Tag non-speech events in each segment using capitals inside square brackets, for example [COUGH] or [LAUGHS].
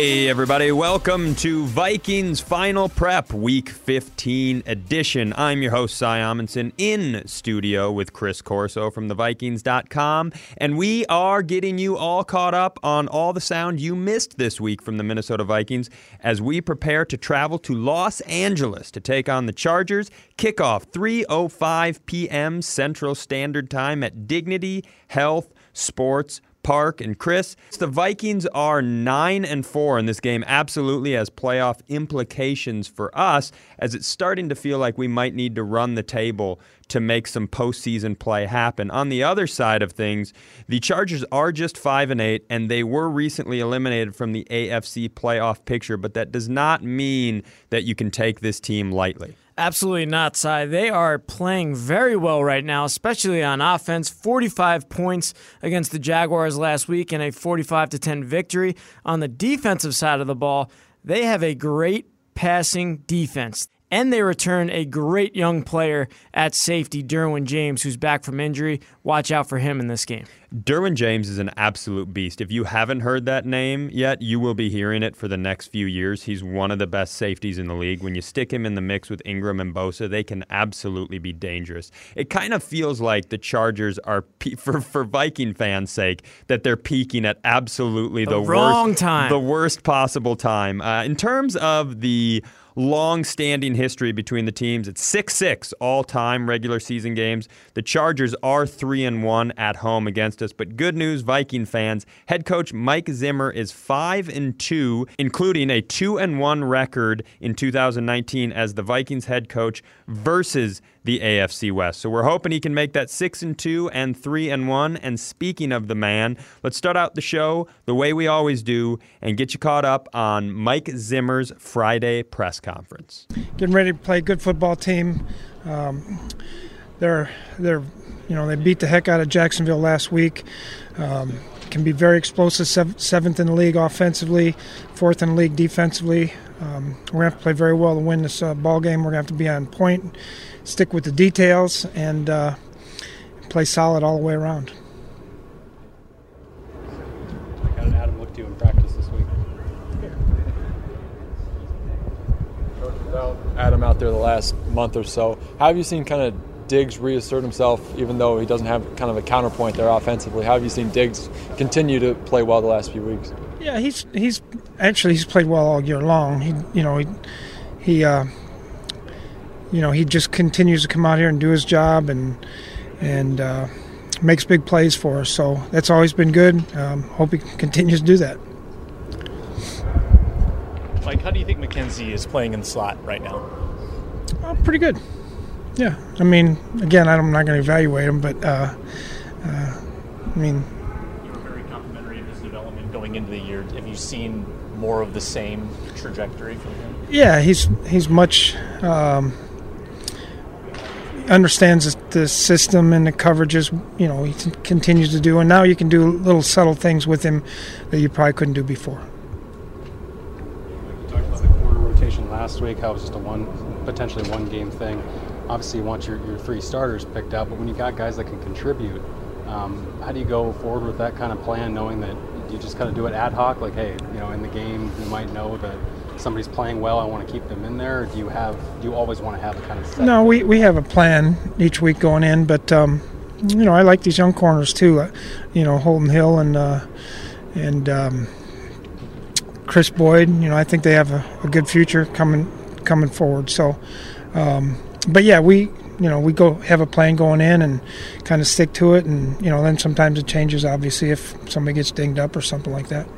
Hey, everybody, welcome to Vikings Final Prep Week 15 edition. I'm your host, Cy Amundson, in studio with Chris Corso from thevikings.com, and we are getting you all caught up on all the sound you missed this week from the Minnesota Vikings as we prepare to travel to Los Angeles to take on the Chargers. Kickoff 3:05 p.m. Central Standard Time at Dignity Health Sports Park and Chris. The Vikings are 9 and 4 in this game absolutely has playoff implications for us as it's starting to feel like we might need to run the table to make some postseason play happen. On the other side of things, the Chargers are just 5 and 8 and they were recently eliminated from the AFC playoff picture, but that does not mean that you can take this team lightly. Absolutely not, Cy. Uh, they are playing very well right now, especially on offense. 45 points against the Jaguars last week and a 45 to 10 victory. On the defensive side of the ball, they have a great passing defense and they return a great young player at safety, Derwin James, who's back from injury. Watch out for him in this game. Derwin James is an absolute beast. If you haven't heard that name yet, you will be hearing it for the next few years. He's one of the best safeties in the league. When you stick him in the mix with Ingram and Bosa, they can absolutely be dangerous. It kind of feels like the Chargers are, [LAUGHS] for, for Viking fans' sake, that they're peaking at absolutely the, the wrong worst, time, the worst possible time. Uh, in terms of the long standing history between the teams. It's 6 6 all time regular season games. The Chargers are 3 and 1 at home against us. But good news, Viking fans. Head coach Mike Zimmer is 5 and 2, including a 2 and 1 record in 2019 as the Vikings head coach versus the AFC West. So we're hoping he can make that 6 and 2 and 3 and 1. And speaking of the man, let's start out the show the way we always do and get you caught up on Mike Zimmer's Friday press conference. Getting ready to play a good football team. Um, they're they're you know they beat the heck out of Jacksonville last week. Um, can be very explosive. Seventh in the league offensively, fourth in the league defensively. Um, we're gonna have to play very well to win this uh, ball game. We're gonna have to be on point stick with the details, and uh, play solid all the way around. How did Adam look to you in practice this week? Without Adam out there the last month or so, how have you seen kind of Diggs reassert himself, even though he doesn't have kind of a counterpoint there offensively? How have you seen Diggs continue to play well the last few weeks? Yeah, he's he's actually he's played well all year long. He you know he he uh, you know, he just continues to come out here and do his job and and uh, makes big plays for us. So that's always been good. Um, hope he continues to do that. Mike, how do you think Mackensie is playing in the slot right now? Uh, pretty good. Yeah, I mean, again, I'm not going to evaluate him, but uh, uh, I mean, you were very complimentary of his development going into the year. Have you seen more of the same trajectory from him? Yeah, he's he's much. Um, understands the system and the coverages. You know, he continues to do, and now you can do little subtle things with him that you probably couldn't do before. You talked about the corner rotation last week. How it was just a one, potentially one game thing. Obviously, you want your, your three starters picked out, but when you got guys that can contribute, um, how do you go forward with that kind of plan, knowing that you just kind of do it ad hoc? Like, hey, you know, in the game, you might know that somebody's playing well, I want to keep them in there? Do you have do you always want to have a kind of set no? We we have a plan each week going in, but um, you know I like these young corners too. Uh, you know Holton Hill and uh, and um, Kris Boyd. You know I think they have a, a good future coming coming forward. So, um, but yeah, we you know we go have a plan going in and kind of stick to it, and you know then sometimes it changes obviously if somebody gets dinged up or something like that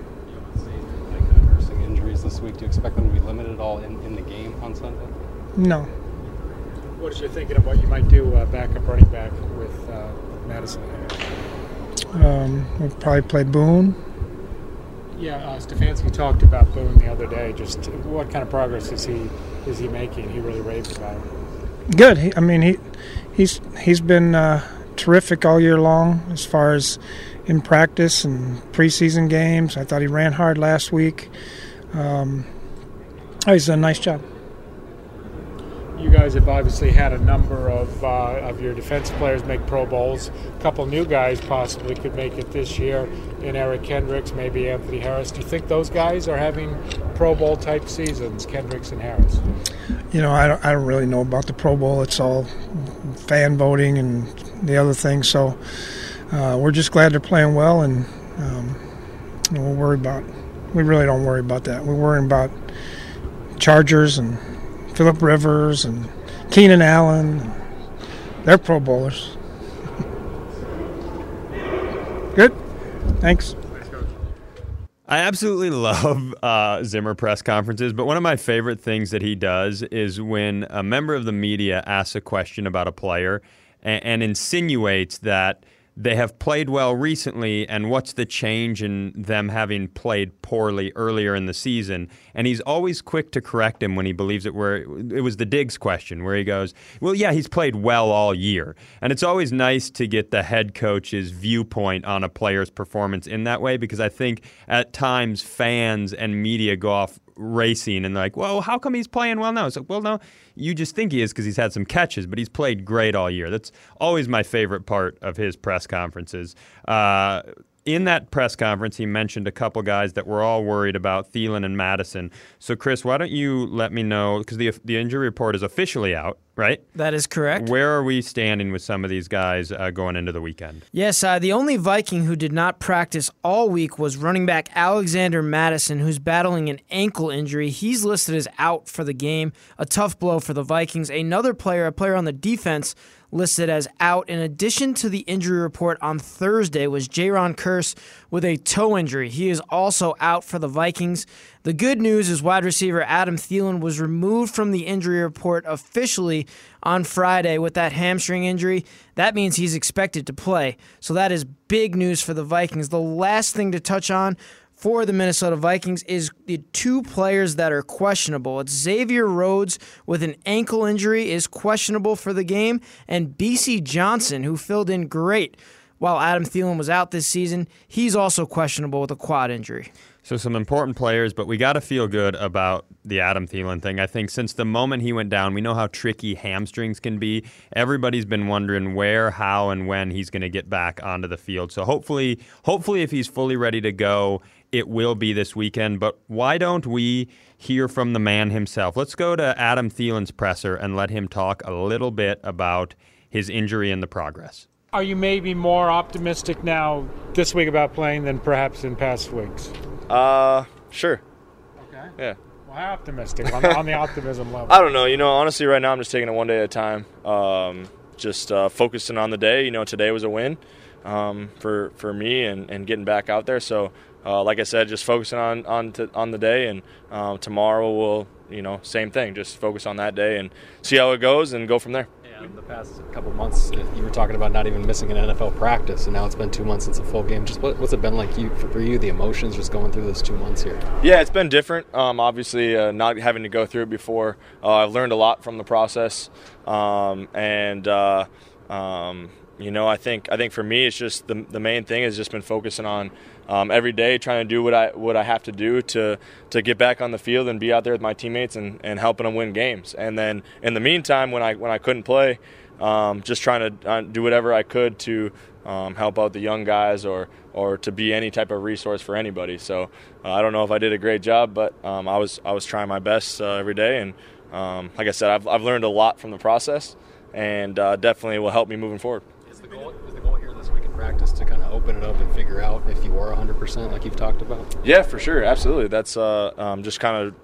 expect them to be limited at all in, in the game on Sunday? No. What is your thinking of what you might do uh, backup running back with uh, Mattison? Um, we'll probably play Boone. Yeah, uh, Stefanski talked about Boone the other day. Just what kind of progress is he is he making? He really raved about him. Good. He, I mean, he he's he's been uh, terrific all year long as far as in practice and preseason games. I thought he ran hard last week. Um, he's done a nice job. you guys have obviously had a number of uh, of your defensive players make Pro Bowls. A couple new guys possibly could make it this year. In Eric Kendricks, maybe Anthony Harris. Do you think those guys are having Pro Bowl type seasons? Kendricks and Harris. You know, I don't, I don't really know about the Pro Bowl. It's all fan voting and the other things. So uh, we're just glad they're playing well, and um, you know, we'll worry about. We really don't worry about that. We're worrying about Chargers and Philip Rivers and Keenan Allen. They're Pro Bowlers. [LAUGHS] Good. Thanks. I absolutely love uh, Zimmer press conferences, but one of my favorite things that he does is when a member of the media asks a question about a player and, and insinuates that they have played well recently, and what's the change in them having played poorly earlier in the season? And he's always quick to correct him when he believes it. Where it was the Diggs question, where he goes, "Well, yeah, he's played well all year," and it's always nice to get the head coach's viewpoint on a player's performance in that way because I think at times fans and media go off racing and like, well, how come he's playing well now? It's like, well, no, you just think he is because he's had some catches, but he's played great all year. That's always my favorite part of his press conferences. Uh, in that press conference, he mentioned a couple guys that we're all worried about, Thielen and Mattison. So, Chris, why don't you let me know because the the injury report is officially out, right? That is correct. Where are we standing with some of these guys uh, going into the weekend? Yes, uh, the only Viking who did not practice all week was running back Alexander Mattison, who's battling an ankle injury. He's listed as out for the game. A tough blow for the Vikings. Another player, a player on the defense listed as out. In addition to the injury report on Thursday was Jayron Kearse with a toe injury. He is also out for the Vikings. The good news is wide receiver Adam Thielen was removed from the injury report officially on Friday with that hamstring injury. That means he's expected to play. So that is big news for the Vikings. The last thing to touch on for the Minnesota Vikings is the two players that are questionable. It's Xavier Rhodes with an ankle injury is questionable for the game, and Bisi Johnson, who filled in great while Adam Thielen was out this season, he's also questionable with a quad injury. So some important players, but we got to feel good about the Adam Thielen thing. I think since the moment he went down, we know how tricky hamstrings can be. Everybody's been wondering where, how, and when he's going to get back onto the field. So hopefully, hopefully, if he's fully ready to go it will be this weekend. But why don't we hear from the man himself? Let's go to Adam Thielen's presser and let him talk a little bit about his injury and the progress. Are you maybe more optimistic now this week about playing than perhaps in past weeks? Uh, sure. Okay. Yeah. Well, how optimistic on the, on the [LAUGHS] optimism level? I don't know. You know, honestly, right now I'm just taking it one day at a time. Um, just uh, focusing on the day. You know, today was a win um, for for me and, and getting back out there. So uh, like I said, just focusing on on to, on the day, and um, tomorrow we'll you know same thing, just focus on that day and see how it goes, and go from there. Yeah, in the past couple months, you were talking about not even missing an NFL practice, and now it's been two months since a full game. Just what, what's it been like you, for you, the emotions just going through those two months here? Yeah, it's been different. Um, obviously, uh, not having to go through it before, uh, I've learned a lot from the process, um, and. Uh, um, you know, I think I think for me, it's just the the main thing has just been focusing on um, every day, trying to do what I what I have to do to to get back on the field and be out there with my teammates and, and helping them win games. And then in the meantime, when I when I couldn't play, um, just trying to uh, do whatever I could to um, help out the young guys or or to be any type of resource for anybody. So uh, I don't know if I did a great job, but um, I was I was trying my best uh, every day. And um, like I said, I've I've learned a lot from the process, and uh, definitely will help me moving forward goal is the goal here this week in practice to kind of open it up and figure out if you are 100% like you've talked about? Yeah, for sure, absolutely. That's uh, um, just kind of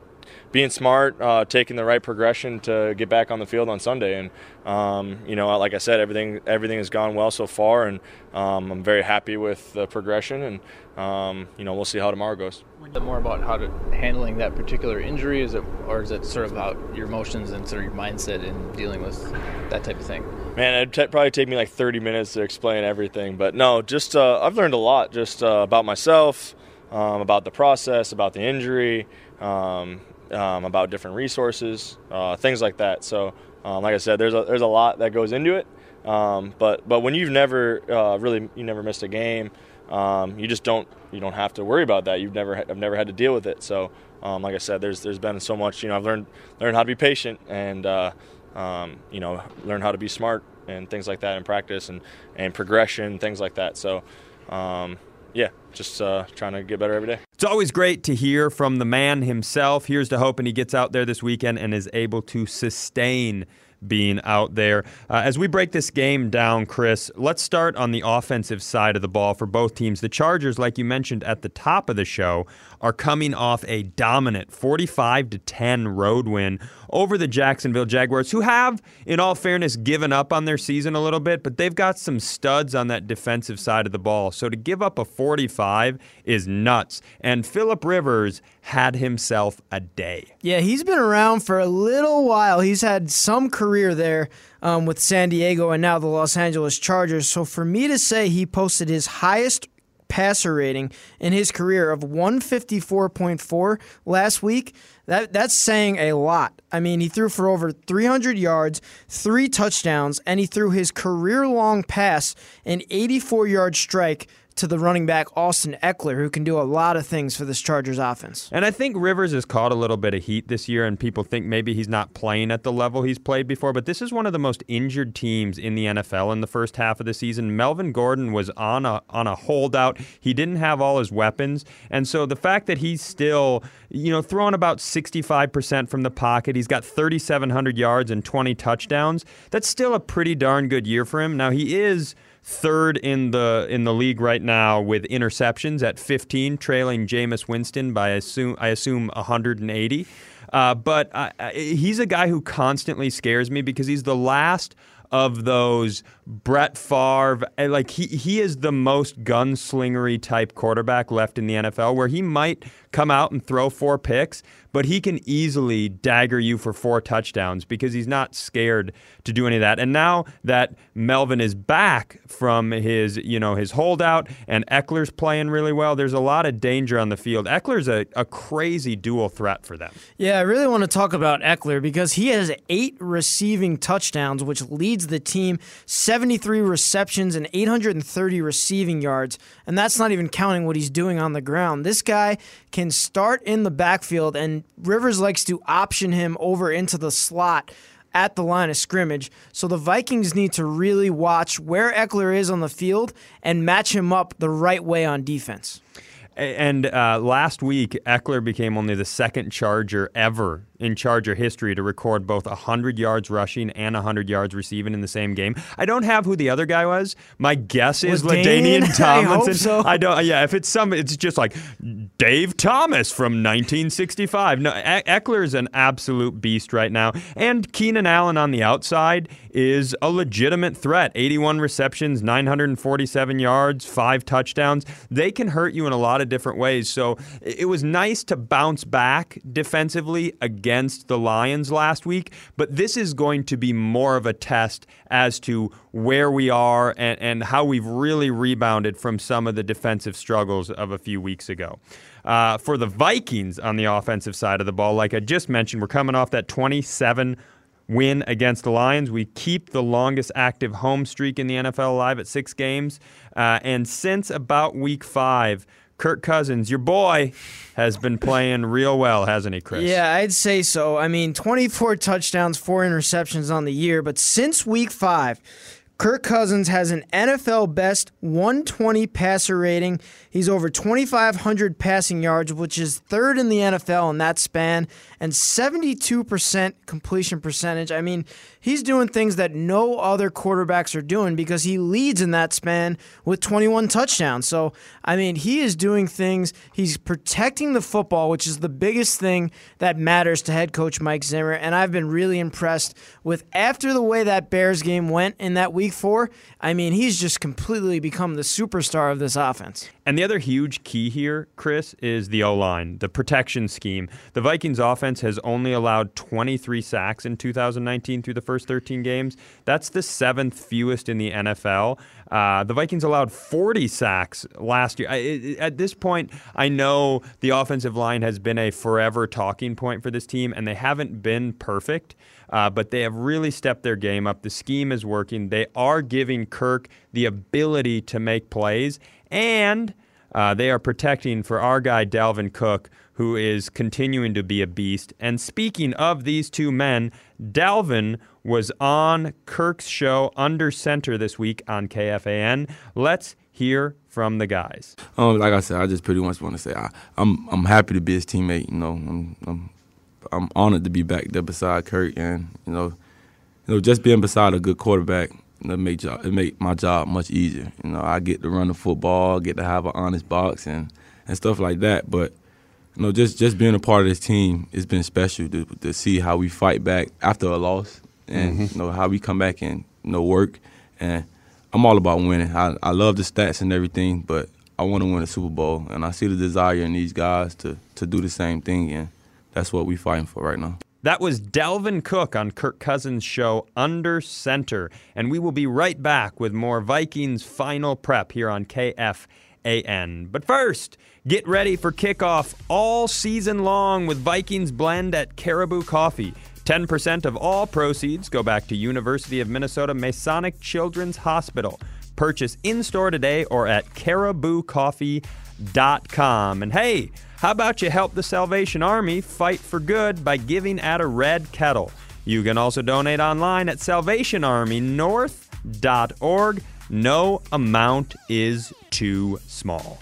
being smart, uh, taking the right progression to get back on the field on Sunday. And um, you know, like I said, everything everything has gone well so far, and um, I'm very happy with the progression. And um, you know, we'll see how tomorrow goes. More about how to handling that particular injury, is it, or is it sort of about your emotions and sort of your mindset in dealing with that type of thing? Man, it'd t- probably take me like 30 minutes to explain everything, but no, just uh, I've learned a lot just uh, about myself, um, about the process, about the injury, um, um, about different resources, uh, things like that. So, um, like I said, there's a, there's a lot that goes into it. Um, but but when you've never uh, really you never missed a game, um, you just don't you don't have to worry about that. You've never I've never had to deal with it. So like I said, there's there's been so much. You know, I've learned learned how to be patient and uh, um, you know, learn how to be smart and things like that in practice and, and progression, things like that. So, um, yeah, just uh, trying to get better every day. It's always great to hear from the man himself. Here's to hoping he gets out there this weekend and is able to sustain being out there. Uh, as we break this game down, Chris, let's start on the offensive side of the ball for both teams. The Chargers, like you mentioned at the top of the show, are coming off a dominant 45 to 10 road win over the Jacksonville Jaguars, who have, in all fairness, given up on their season a little bit, but they've got some studs on that defensive side of the ball. So to give up a 45 is nuts. And Philip Rivers had himself a day. Yeah, he's been around for a little while. He's had some career there um, with San Diego and now the Los Angeles Chargers. So for me to say he posted his highest passer rating in his career of 154.4 last week, that that's saying a lot. I mean, he threw for over 300 yards, three touchdowns, and he threw his career long pass, an 84 yard strike to the running back Austin Ekeler, who can do a lot of things for this Chargers offense. And I think Rivers has caught a little bit of heat this year, and people think maybe he's not playing at the level he's played before. But this is one of the most injured teams in the NFL in the first half of the season. Melvin Gordon was on a on a holdout. He didn't have all his weapons, and so the fact that he's still, you know, throwing about 65% from the pocket, he's got 3,700 yards and 20 touchdowns. That's still a pretty darn good year for him. Now he is third in the in the league right now with interceptions at 15, trailing Jameis Winston by assume I assume 180. Uh, but he's a guy who constantly scares me because he's the last of those Brett Favre. Eh, like he he is the most gunslingery type quarterback left in the NFL, where he might come out and throw four picks, but he can easily dagger you for four touchdowns because he's not scared to do any of that. And now that Melvin is back from his, you know, his holdout and Ekeler's playing really well, there's a lot of danger on the field. Ekeler's a, a crazy dual threat for them. Yeah, I really want to talk about Ekeler because he has eight receiving touchdowns, which leads the team 73 receptions and 830 receiving yards. And that's not even counting what he's doing on the ground. This guy can start in the backfield, and Rivers likes to option him over into the slot at the line of scrimmage. So the Vikings need to really watch where Ekeler is on the field and match him up the right way on defense. And uh, last week, Ekeler became only the second Charger ever in Charger history to record both 100 yards rushing and 100 yards receiving in the same game. I don't have who the other guy was. My guess is LaDainian [LAUGHS] Tomlinson. I, so. I don't. Uh, yeah, if it's some, it's just like Dave Thomas from 1965. No, Ekeler is an absolute beast right now, and Keenan Allen on the outside is a legitimate threat. 81 receptions, 947 yards, five touchdowns. They can hurt you in a lot of different ways. So it was nice to bounce back defensively again against the Lions last week, but this is going to be more of a test as to where we are and, and how we've really rebounded from some of the defensive struggles of a few weeks ago. Uh, for the Vikings on the offensive side of the ball, like I just mentioned, we're coming off that 27 win against the Lions. We keep the longest active home streak in the NFL alive at six games. Uh, and since about week five, Kirk Cousins, your boy, has been playing real well, hasn't he, Chris? Yeah, I'd say so. I mean, 24 touchdowns, four interceptions on the year, but since week five, Kirk Cousins has an NFL best 120 passer rating. He's over 2,500 passing yards, which is third in the NFL in that span, and 72% completion percentage. I mean, he's doing things that no other quarterbacks are doing because he leads in that span with 21 touchdowns. So, I mean, he is doing things. He's protecting the football, which is the biggest thing that matters to head coach Mike Zimmer. And I've been really impressed with after the way that Bears game went in that week four. I mean, he's just completely become the superstar of this offense. And the other huge key here, Chris, is the O line, the protection scheme. The Vikings offense has only allowed 23 sacks in 2019 through the first 13 games. That's the seventh fewest in the NFL. Uh, the Vikings allowed 40 sacks last year. I, at this point, I know the offensive line has been a forever talking point for this team, and they haven't been perfect. Uh, but they have really stepped their game up. The scheme is working. They are giving Kirk the ability to make plays, and uh, they are protecting for our guy Dalvin Cook, who is continuing to be a beast. And speaking of these two men, Dalvin was on Kirk's show under center this week on KFAN. Let's hear from the guys. Um, like I said, I just pretty much want to say I, I'm I'm happy to be his teammate. You know, I'm I'm, I'm honored to be back there beside Kirk, and you know, you know, just being beside a good quarterback. It make job, it make my job much easier. You know, I get to run the football, get to have an honest box, and, and stuff like that. But you know, just just being a part of this team, it's been special to to see how we fight back after a loss, and mm-hmm. you know how we come back and you know work. And I'm all about winning. I I love the stats and everything, but I want to win a Super Bowl, and I see the desire in these guys to to do the same thing, and that's what we're fighting for right now. That was Dalvin Cook on Kirk Cousins' show Under Center. And we will be right back with more Vikings final prep here on KFAN. But first, get ready for kickoff all season long with Vikings Blend at Caribou Coffee. 10% of all proceeds go back to University of Minnesota Masonic Children's Hospital. Purchase in store today or at cariboucoffee.com. And hey, how about you help the Salvation Army fight for good by giving at a red kettle? You can also donate online at salvationarmynorth.org. No amount is too small.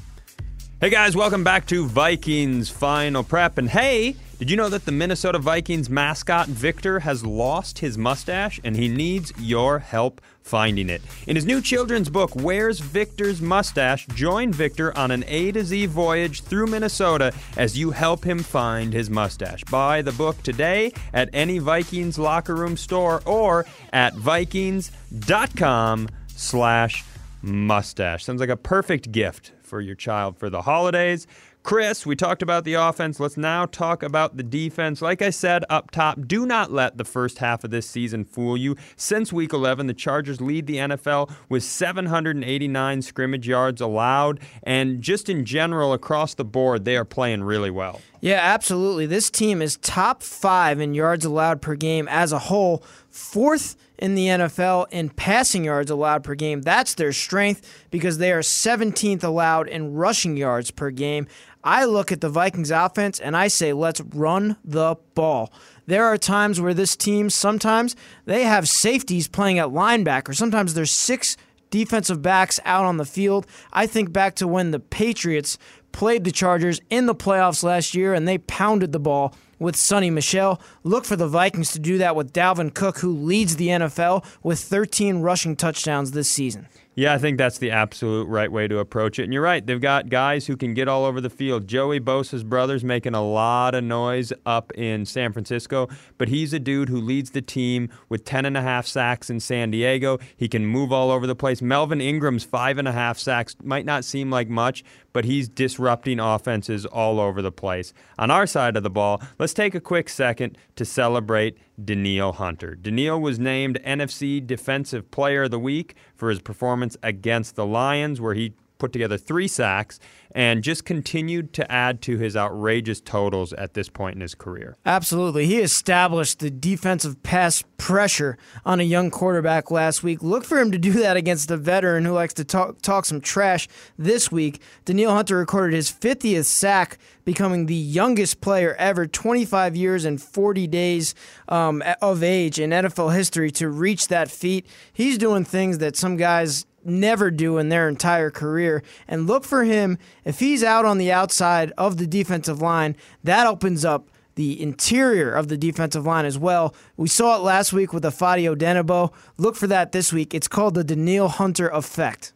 Hey guys, welcome back to Vikings Final Prep. And hey, did you know that the Minnesota Vikings mascot Victor has lost his mustache and he needs your help finding it? In his new children's book, Where's Victor's Mustache? Join Victor on an A to Z voyage through Minnesota as you help him find his mustache. Buy the book today at any Vikings locker room store or at vikings.com slash mustache. Sounds like a perfect gift for your child for the holidays. Chris, we talked about the offense. Let's now talk about the defense. Like I said up top, do not let the first half of this season fool you. Since week 11, the Chargers lead the NFL with 789 scrimmage yards allowed. And just in general, across the board, they are playing really well. Yeah, absolutely. This team is top five in yards allowed per game as a whole, fourth in the NFL in passing yards allowed per game. That's their strength because they are 17th allowed in rushing yards per game. I look at the Vikings offense and I say, let's run the ball. There are times where this team, sometimes they have safeties playing at linebacker. Sometimes there's six defensive backs out on the field. I think back to when the Patriots played the Chargers in the playoffs last year and they pounded the ball with Sony Michel. Look for the Vikings to do that with Dalvin Cook, who leads the NFL with 13 rushing touchdowns this season. Yeah, I think that's the absolute right way to approach it. And you're right, they've got guys who can get all over the field. Joey Bosa's brother's making a lot of noise up in San Francisco, but he's a dude who leads the team with 10 and a half sacks in San Diego. He can move all over the place. Melvin Ingram's five and a half sacks might not seem like much, but he's disrupting offenses all over the place. On our side of the ball, let's take a quick second to celebrate Danielle Hunter. Danielle was named NFC Defensive Player of the Week for his performance against the Lions, where he put together three sacks and just continued to add to his outrageous totals at this point in his career. Absolutely. He established the defensive pass pressure on a young quarterback last week. Look for him to do that against a veteran who likes to talk, talk some trash this week. Danielle Hunter recorded his 50th sack, becoming the youngest player ever, 25 years and 40 days um, of age in NFL history to reach that feat. He's doing things that some guys never do in their entire career. And look for him if he's out on the outside of the defensive line, that opens up the interior of the defensive line as well. We saw it last week with Ifeadi Odenigbo. Look for that this week. It's called the Danielle Hunter effect.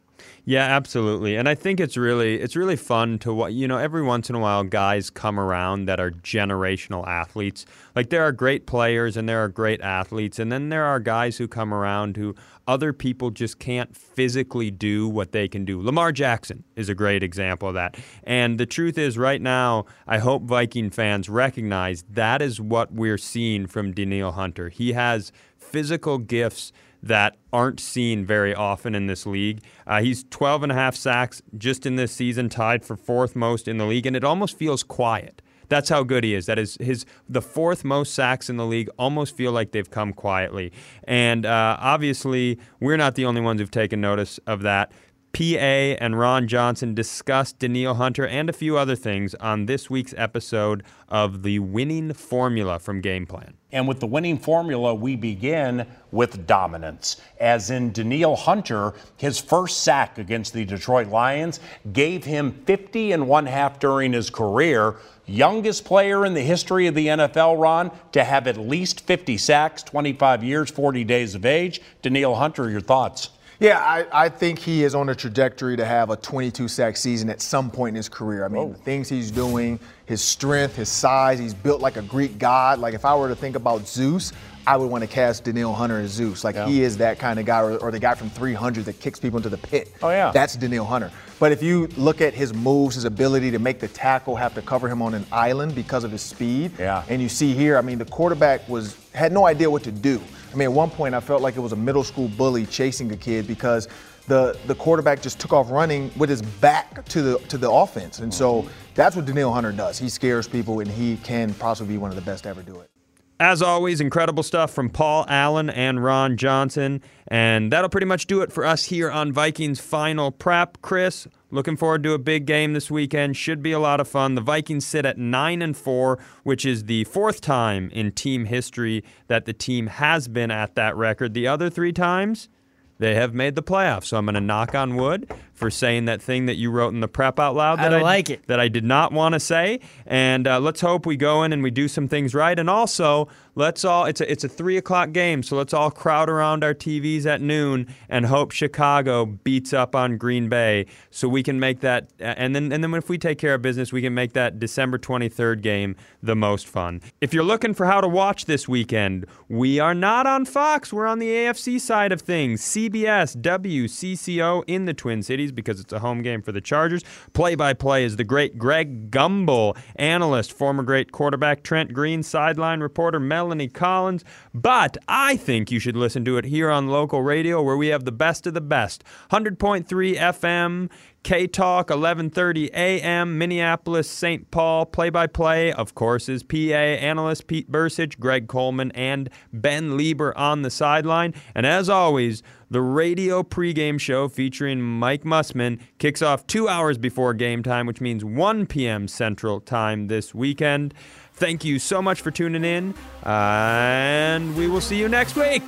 Yeah, absolutely. And I think it's really it's really fun to what you know, every once in a while guys come around that are generational athletes. Like there are great players and there are great athletes and then there are guys who come around who other people just can't physically do what they can do. Lamar Jackson is a great example of that. And the truth is right now, I hope Viking fans recognize that is what we're seeing from Danielle Hunter. He has physical gifts that aren't seen very often in this league. Uh, he's 12 and a half sacks just in this season, tied for fourth most in the league, and it almost feels quiet. That's how good he is. That is his the fourth most sacks in the league. Almost feel like they've come quietly, and uh, obviously we're not the only ones who've taken notice of that. PA and Ron Johnson discussed Danielle Hunter and a few other things on this week's episode of The Winning Formula from Game Plan. And with the winning formula, we begin with dominance. As in Danielle Hunter, his first sack against the Detroit Lions gave him 50 and one half during his career. Youngest player in the history of the NFL, Ron, to have at least 50 sacks, 25 years, 40 days of age. Danielle Hunter, your thoughts? Yeah, I, I, think he is on a trajectory to have a 22 sack season at some point in his career. I mean, Whoa. the things he's doing, his strength, his size, he's built like a Greek god. Like, if I were to think about Zeus, I would want to cast Danielle Hunter as Zeus. Like, yeah. he is that kind of guy, or, or, the guy from 300 that kicks people into the pit. Oh, yeah. That's Danielle Hunter. But if you look at his moves, his ability to make the tackle have to cover him on an island because of his speed. Yeah. And you see here, I mean, the quarterback was had no idea what to do. I mean, at one point, I felt like it was a middle school bully chasing a kid because the the quarterback just took off running with his back to the to the offense, and so mm-hmm. that's what Danielle Hunter does. He scares people, and he can possibly be one of the best to ever do it. As always, incredible stuff from Paul Allen and Ron Johnson. And that'll pretty much do it for us here on Vikings Final Prep. Chris, looking forward to a big game this weekend. Should be a lot of fun. The Vikings sit at 9 and 4, which is the fourth time in team history that the team has been at that record. The other three times, they have made the playoffs. So I'm going to knock on wood for saying that thing that you wrote in the prep out loud that I, I like it. that I did not want to say. And uh, let's hope we go in and we do some things right. And also, let's all it's a it's a three o'clock game, so let's all crowd around our TVs at noon and hope Chicago beats up on Green Bay, so we can make that. And then and then if we take care of business, we can make that December 23rd game the most fun. If you're looking for how to watch this weekend, we are not on Fox. We're on the AFC side of things. CBS, WCCO in the Twin Cities because it's a home game for the Chargers. Play by play is the great Greg Gumbel, analyst, former great quarterback Trent Green, sideline reporter Melanie Collins. But I think you should listen to it here on local radio where we have the best of the best. 100.3 FM, K Talk, 11:30 a.m. Minneapolis, St. Paul. Play-by-play, of course, is PA analyst Pete Bercich, Greg Coleman, and Ben Leber on the sideline. And as always, the radio pregame show featuring Mike Mussman kicks off two hours before game time, which means 1 p.m. Central Time this weekend. Thank you so much for tuning in, and we will see you next week.